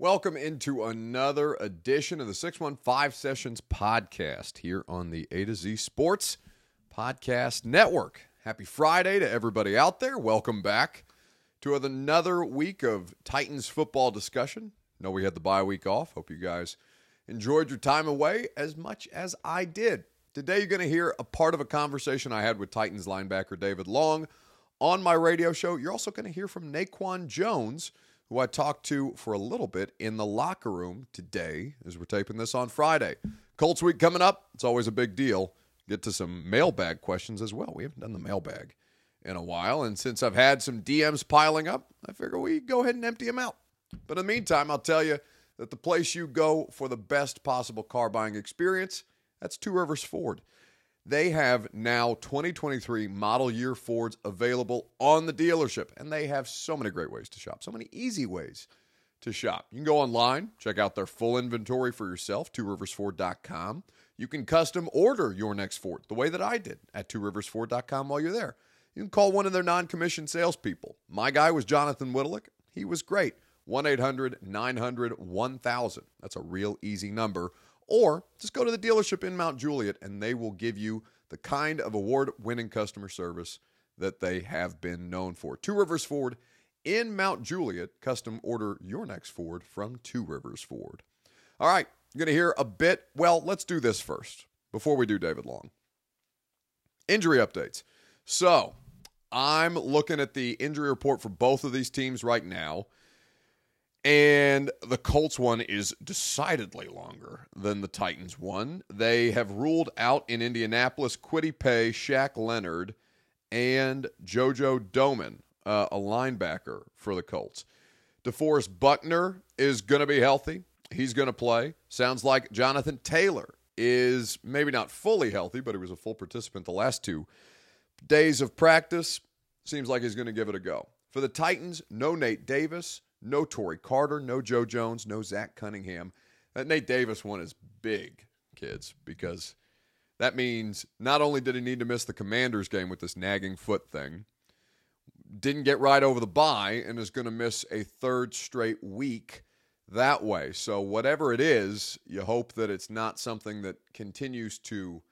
Welcome into another edition of the 615 Sessions podcast here on the A to Z Sports Podcast Network. Happy Friday to everybody out there. Welcome back to another week of Titans football discussion. Know we had the bye week off. Hope you guys enjoyed your time away as much as I did. Today, you're going to hear a part of a conversation I had with Titans linebacker David Long on my radio show. You're also going to hear from Naquan Jones who I talked to for a little bit in the locker room today as we're taping this on Friday. Colts week coming up. It's always a big deal. Get to some mailbag questions as well. We haven't done the mailbag in a while. And since I've had some DMs piling up, I figure we go ahead and empty them out. But in the meantime, I'll tell you that the place you go for the best possible car buying experience, that's Two Rivers Ford. They have now 2023 model year Fords available on the dealership, and they have so many great ways to shop, so many easy ways to shop. You can go online, check out their full inventory for yourself, tworiversford.com. You can custom order your next Ford the way that I did at tworiversford.com while you're there. You can call one of their non commissioned salespeople. My guy was Jonathan Whittlick. He was great. 1 800 900 1000. That's a real easy number. Or just go to the dealership in Mount Juliet and they will give you the kind of award winning customer service that they have been known for. Two Rivers Ford in Mount Juliet. Custom order your next Ford from Two Rivers Ford. All right, you're going to hear a bit. Well, let's do this first before we do David Long. Injury updates. So I'm looking at the injury report for both of these teams right now. And the Colts one is decidedly longer than the Titans one. They have ruled out in Indianapolis Kwity Paye, Shaq Leonard, and JoJo Domann, uh, a linebacker for the Colts. DeForest Buckner is going to be healthy. He's going to play. Sounds like Jonathan Taylor is maybe not fully healthy, but he was a full participant the last two days of practice. Seems like he's going to give it a go. For the Titans, no Nate Davis. No Tory Carter, no Joe Jones, no Zach Cunningham. That Nate Davis one is big, kids, because that means not only did he need to miss the Commanders game with this nagging foot thing, didn't get right over the bye and is going to miss a third straight week that way. So, whatever it is, you hope that it's not something that continues to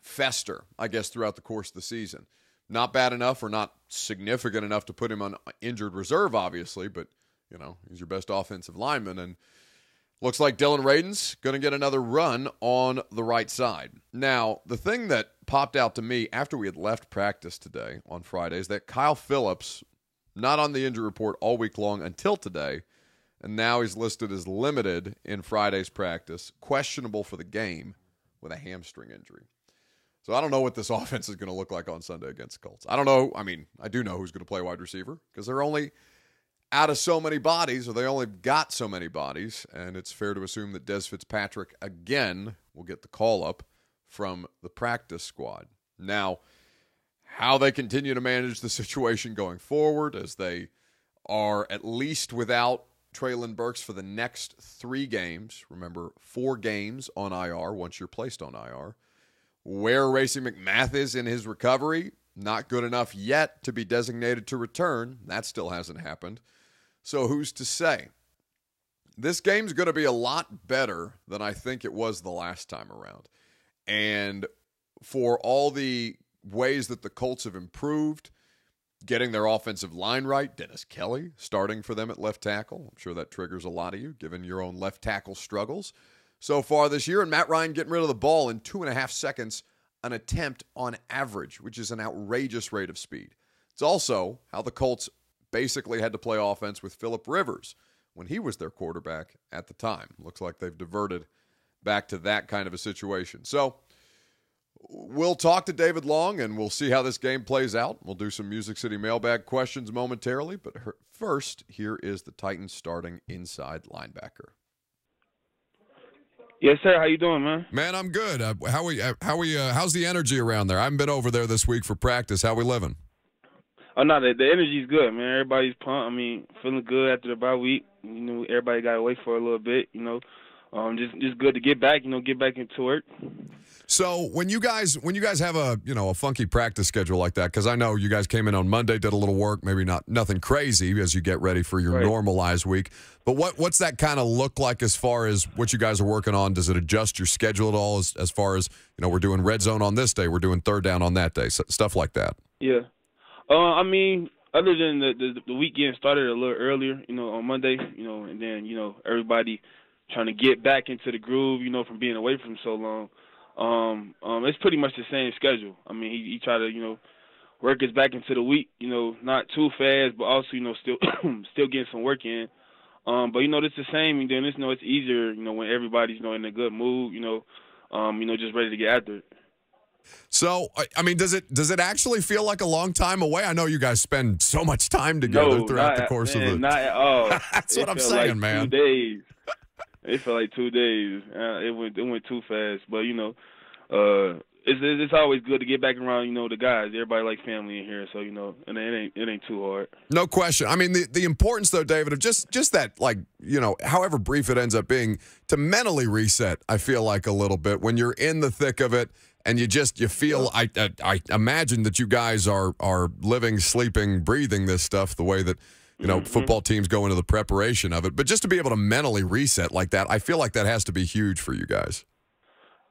fester, I guess, throughout the course of the season not bad enough or not significant enough to put him on injured reserve, obviously, but you know, he's your best offensive lineman and looks like Dillon Radunz going to get another run on the right side. Now, the thing that popped out to me after we had left practice today on Friday is that Kyle Phillips not on the injury report all week long until today, and now he's listed as limited in Friday's practice, questionable for the game with a hamstring injury. So I don't know what this offense is going to look like on Sunday against the Colts. I don't know. I mean, I do know who's going to play wide receiver because they're only out of so many bodies, or they only got so many bodies, and it's fair to assume that Dez Fitzpatrick again will get the call up from the practice squad. Now, how they continue to manage the situation going forward as they are at least without Treylon Burks for the next three games. Remember, four games on IR once you're placed on IR where Racey McMath is in his recovery, not good enough yet to be designated to return. That still hasn't happened. So who's to say? This game's going to be a lot better than I think it was the last time around. And for all the ways that the Colts have improved, getting their offensive line right, Dennis Kelly starting for them at left tackle. I'm sure that triggers a lot of you, given your own left tackle struggles so far this year, and Matt Ryan getting rid of the ball in two and a half seconds an attempt on average, which is an outrageous rate of speed. It's also how the Colts basically had to play offense with Philip Rivers when he was their quarterback at the time. Looks like they've diverted back to that kind of a situation. So we'll talk to David Long and we'll see how this game plays out. We'll do some Music City mailbag questions momentarily, but first, here is the Titans starting inside linebacker. Yes, sir. How you doing, man? Man, I'm good. Uh, how we? Uh, how we? Uh, how's the energy around there? I haven't been over there this week for practice. How we living? Oh no, the, the energy's good, man. Everybody's pumped. I mean, feeling good after the bye week. You know, everybody got away for a little bit. You know, um, just just good to get back. You know, get back into work. So when you guys when you guys have a you know a funky practice schedule like that, because I know you guys came in on Monday, did a little work, maybe not nothing crazy as you get ready for your Right. normalized week. But what what's that kind of look like as far as what you guys are working on? Does it adjust your schedule at all? As as far as you know, we're doing red zone on this day, we're doing third down on that day, so, stuff like that. Yeah. Uh, I mean, other than the, the the weekend started a little earlier, you know, on Monday, you know, and then you know everybody trying to get back into the groove, you know, from being away from so long. Um, um, it's pretty much the same schedule. I mean, he he tried to you know work us back into the week, you know, not too fast, but also you know still still getting some work in. Um, but you know, it's the same. And then it's you know it's easier, you know, when everybody's you know in a good mood, you know, um, you know, just ready to get after it. So I- I mean, does it does it actually feel like a long time away? I know you guys spend so much time together no, throughout not the course man, of the. Not at all. That's It what I'm saying, like man. Two days. It felt like two days. Uh, it went it went too fast. But you know, uh, it's it's always good to get back around. You know, the guys. Everybody like family in here, so you know, and it ain't it ain't too hard. No question. I mean, the, the importance, though, David, of just just that, like, you know, however brief it ends up being, to mentally reset. I feel like a little bit when you're in the thick of it, and you just you feel. I I, I imagine that you guys are are living, sleeping, breathing this stuff the way that you know football teams go into the preparation of it. But just to be able to mentally reset like that, I feel like that has to be huge for you guys.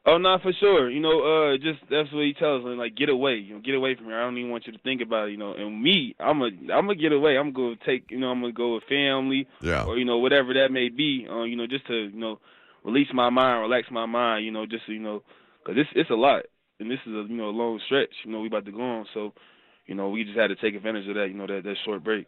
Oh, no, for sure. You know, uh, just that's what he tells us. Like, get away. You know, get away from here. I don't even want you to think about it. You know, and me, I'm a, I'm gonna get away. I'm gonna take. You know, I'm gonna go with family. Yeah. or you know whatever that may be. Uh, you know, just to you know release my mind, relax my mind. You know, just you know, because it's it's a lot, and this is a you know a long stretch. You know, we about to go on, so you know we just had to take advantage of that. You know, that that short break.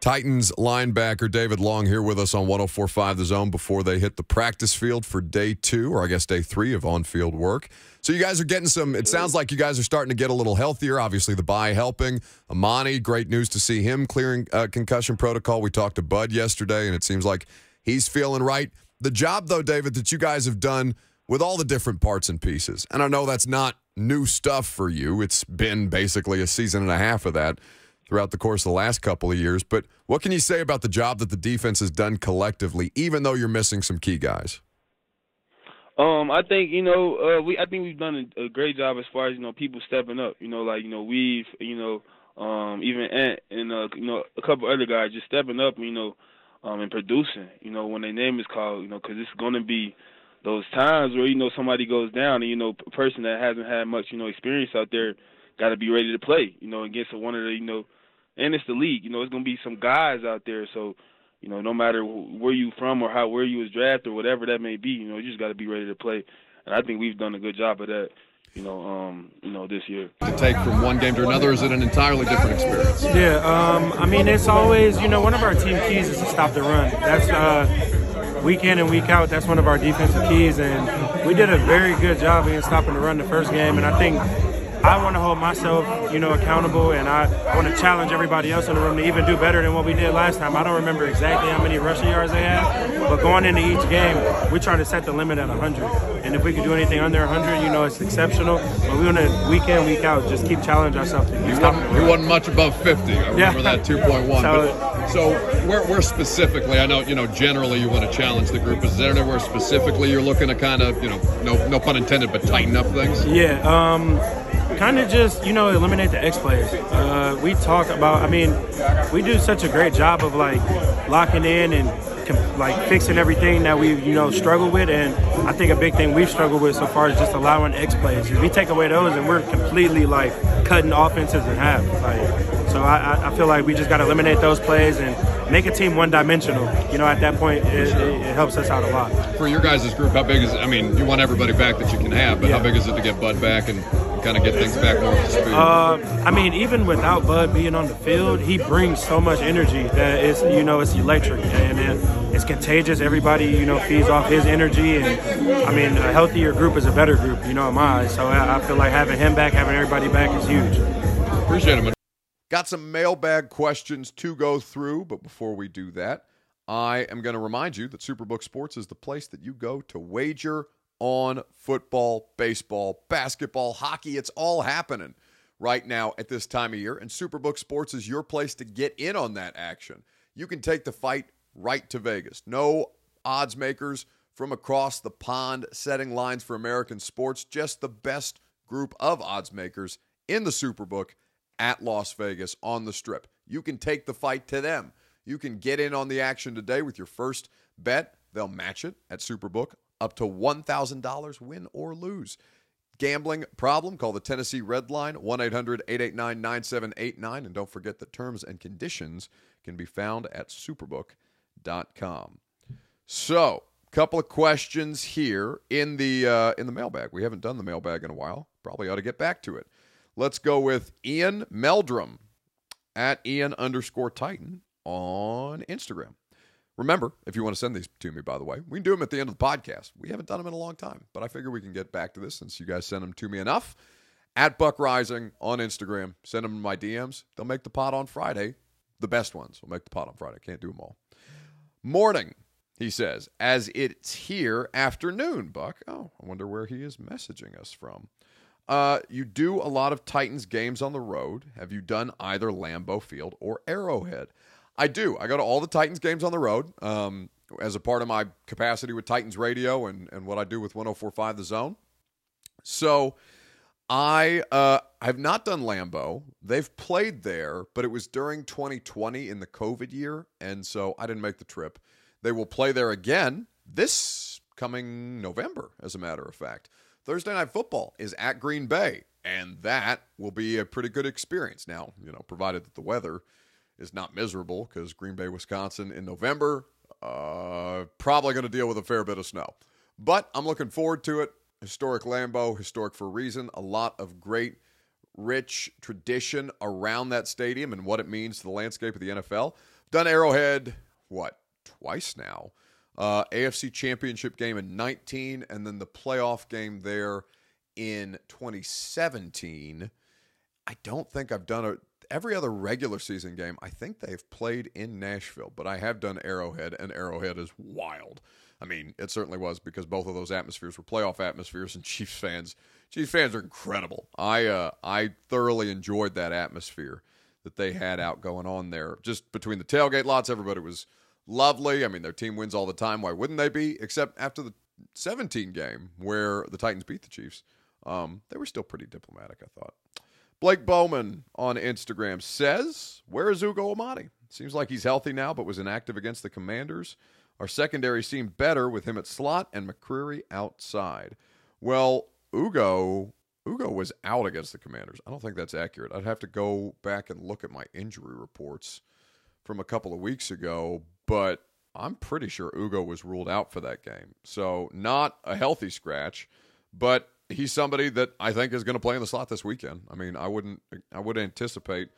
Titans linebacker David Long here with us on 1045 The Zone before they hit the practice field for day two, or I guess day three of on field work. So you guys are getting some, it sounds like you guys are starting to get a little healthier. Obviously, the bye helping. Amani, great news to see him clearing uh, concussion protocol. We talked to Bud yesterday, and it seems like he's feeling right. The job, though, David, that you guys have done with all the different parts and pieces, and I know that's not new stuff for you, it's been basically a season and a half of that throughout the course of the last couple of years. But what can you say about the job that the defense has done collectively, even though you're missing some key guys? Um, I think you know, uh, we I think we've done a, a great job as far as you know people stepping up. You know, like you know we've you know um, even Ant and uh, you know a couple other guys just stepping up. You know, um, and producing. You know, when their name is called. You know, because it's going to be those times where you know somebody goes down, and you know a person that hasn't had much you know experience out there got to be ready to play. You know, against one of the you know, and it's the league. You know, it's going to be some guys out there, so. You know, no matter where you from or how where you was drafted or whatever that may be, you know, you just got to be ready to play. And I think we've done a good job of that. You know, um, you know, this year. To take from one game to another, is it an entirely different experience? Yeah, um, I mean, it's always, you know, one of our team keys is to stop the run. That's uh, week in and week out. That's one of our defensive keys, and we did a very good job in stopping the run the first game. And I think I want to hold myself, you know, accountable, and I want to challenge everybody else in the room to even do better than what we did last time. I don't remember exactly how many rushing yards they had, but going into each game, we try to set the limit at 100. And if we can do anything under 100, you know, it's exceptional. But we want to week in, week out, just keep challenging ourselves to keep stopping the He wasn't much above 50. I remember Yeah. that 2.1. So- but, so where, where specifically, I know, you know, generally you want to challenge the group. Is there anywhere specifically you're looking to kind of, you know, no, no pun intended, but tighten up things? Yeah, um, kind of just you know eliminate the X plays. Uh, we talk about. I mean, we do such a great job of like locking in and com- like fixing everything that we you know struggle with. And I think a big thing we've struggled with so far is just allowing X plays. If we take away those, and we're completely like cutting offenses in half. Like, so I, I- feel like we just got to eliminate those plays and make a team one dimensional. You know, at that point, it, it, it helps us out a lot. For your guys' group, how big is? I mean, you want everybody back that you can have, but how big is it to get Bud back and kind of get things back more to speed? Uh, I mean, even without Bud being on the field, he brings so much energy that it's you know it's electric and it, it's contagious. Everybody you know feeds off his energy, and I mean, a healthier group is a better group, you know, in my eyes. So I, I feel like having him back, having everybody back is huge. Appreciate it. man. Got some mailbag questions to go through, but before we do that, I am going to remind you that Superbook Sports is the place that you go to wager on football, baseball, basketball, hockey. It's all happening right now at this time of year, and Superbook Sports is your place to get in on that action. You can take the fight right to Vegas. No odds makers from across the pond, setting lines for American sports, just the best group of odds makers in the Superbook at Las Vegas on the strip. You can take the fight to them. You can get in on the action today with your first bet. They'll match it at Superbook up to $1,000, win or lose. Gambling problem? Call the Tennessee Red Line, 1 800 889 9789. And don't forget that terms and conditions can be found at superbook.com. So, couple of questions here in the uh, in the mailbag. We haven't done the mailbag in a while. Probably ought to get back to it. Let's go with Ian Meldrum at Ian underscore Titan on Instagram. Remember, if you want to send these to me, by the way, we can do them at the end of the podcast. We haven't done them in a long time, but I figure we can get back to this since you guys send them to me enough. At Buck Reising on Instagram, send them in my DMs. They'll make the pot on Friday. The best ones will make the pot on Friday. Can't do them all. Morning, he says, as it's here afternoon, Buck. Oh, I wonder where he is messaging us from. Uh, you do a lot of Titans games on the road. Have you done either Lambeau Field or Arrowhead? I do. I go to all the Titans games on the road um, as a part of my capacity with Titans Radio and, and what I do with 1045 The Zone. So I uh, have not done Lambeau. They've played there, but it was during 2020 in the COVID year, and so I didn't make the trip. They will play there again this coming November, as a matter of fact. Thursday Night Football is at Green Bay, and that will be a pretty good experience. Now, you know, provided that the weather – is not miserable because Green Bay, Wisconsin in November, uh, probably going to deal with a fair bit of snow. But I'm looking forward to it. Historic Lambeau, historic for a reason. A lot of great, rich tradition around that stadium and what it means to the landscape of the NFL. Done Arrowhead, what, twice now? Uh, AFC Championship game in 19, and then the playoff game there in 2017. I don't think I've done a every other regular season game, I think they've played in Nashville, but I have done Arrowhead, and Arrowhead is wild. I mean, it certainly was because both of those atmospheres were playoff atmospheres, and Chiefs fans, Chiefs fans are incredible. I uh, I thoroughly enjoyed that atmosphere that they had out going on there. Just between the tailgate lots, everybody was lovely. I mean, their team wins all the time. Why wouldn't they be? Except after the 17 game where the Titans beat the Chiefs, um, they were still pretty diplomatic. I thought. Blake Bowman on Instagram says, Where is Ugo Amadi? Seems like he's healthy now, but was inactive against the Commanders. Our secondary seemed better with him at slot and McCreary outside. Well, Ugo Ugo was out against the Commanders. I don't think that's accurate. I'd have to go back and look at my injury reports from a couple of weeks ago, but I'm pretty sure Ugo was ruled out for that game. So, not a healthy scratch, but he's somebody that I think is going to play in the slot this weekend. I mean, I wouldn't I would anticipate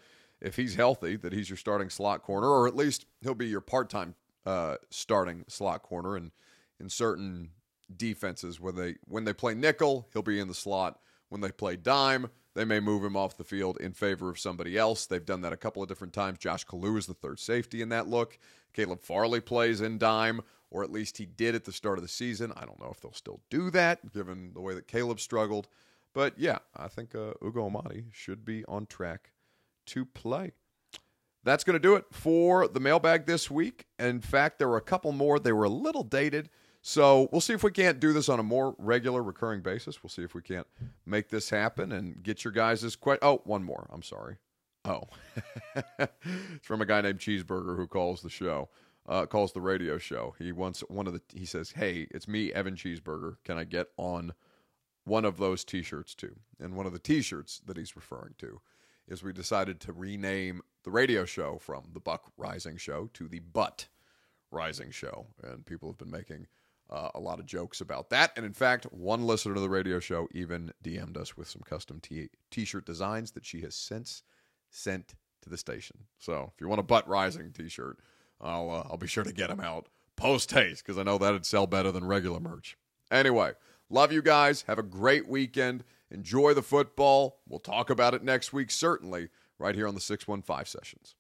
if he's healthy that he's your starting slot corner, or at least he'll be your part time uh, starting slot corner. And in certain defenses, when they when they play nickel, he'll be in the slot. When they play dime, they may move him off the field in favor of somebody else. They've done that a couple of different times. Josh Kalu is the third safety in that look. Caleb Farley plays in dime or at least he did at the start of the season. I don't know if they'll still do that given the way that Caleb struggled. But yeah, I think uh, Ugo Amadi should be on track to play. That's going to do it for the mailbag this week. In fact, there were a couple more. They were a little dated. So we'll see if we can't do this on a more regular, recurring basis. We'll see if we can't make this happen and get your guys' question. Oh, one more. I'm sorry. Oh, it's from a guy named Cheeseburger who calls the show uh, calls the radio show. He wants one of the. He says, "Hey, it's me, Evan Cheeseburger. Can I get on one of those T-shirts too?" And one of the T-shirts that he's referring to is we decided to rename the radio show from the Buck Reising Show to the Butt Rising Show, and people have been making. Uh, a lot of jokes about that. And in fact, one listener to the radio show even DM'd us with some custom t- t-shirt designs that she has since sent to the station. So if you want a butt rising t-shirt, I'll uh, I'll be sure to get them out post haste because I know that'd sell better than regular merch. Anyway, love you guys. Have a great weekend. Enjoy the football. We'll talk about it next week, certainly, right here on the 615 sessions.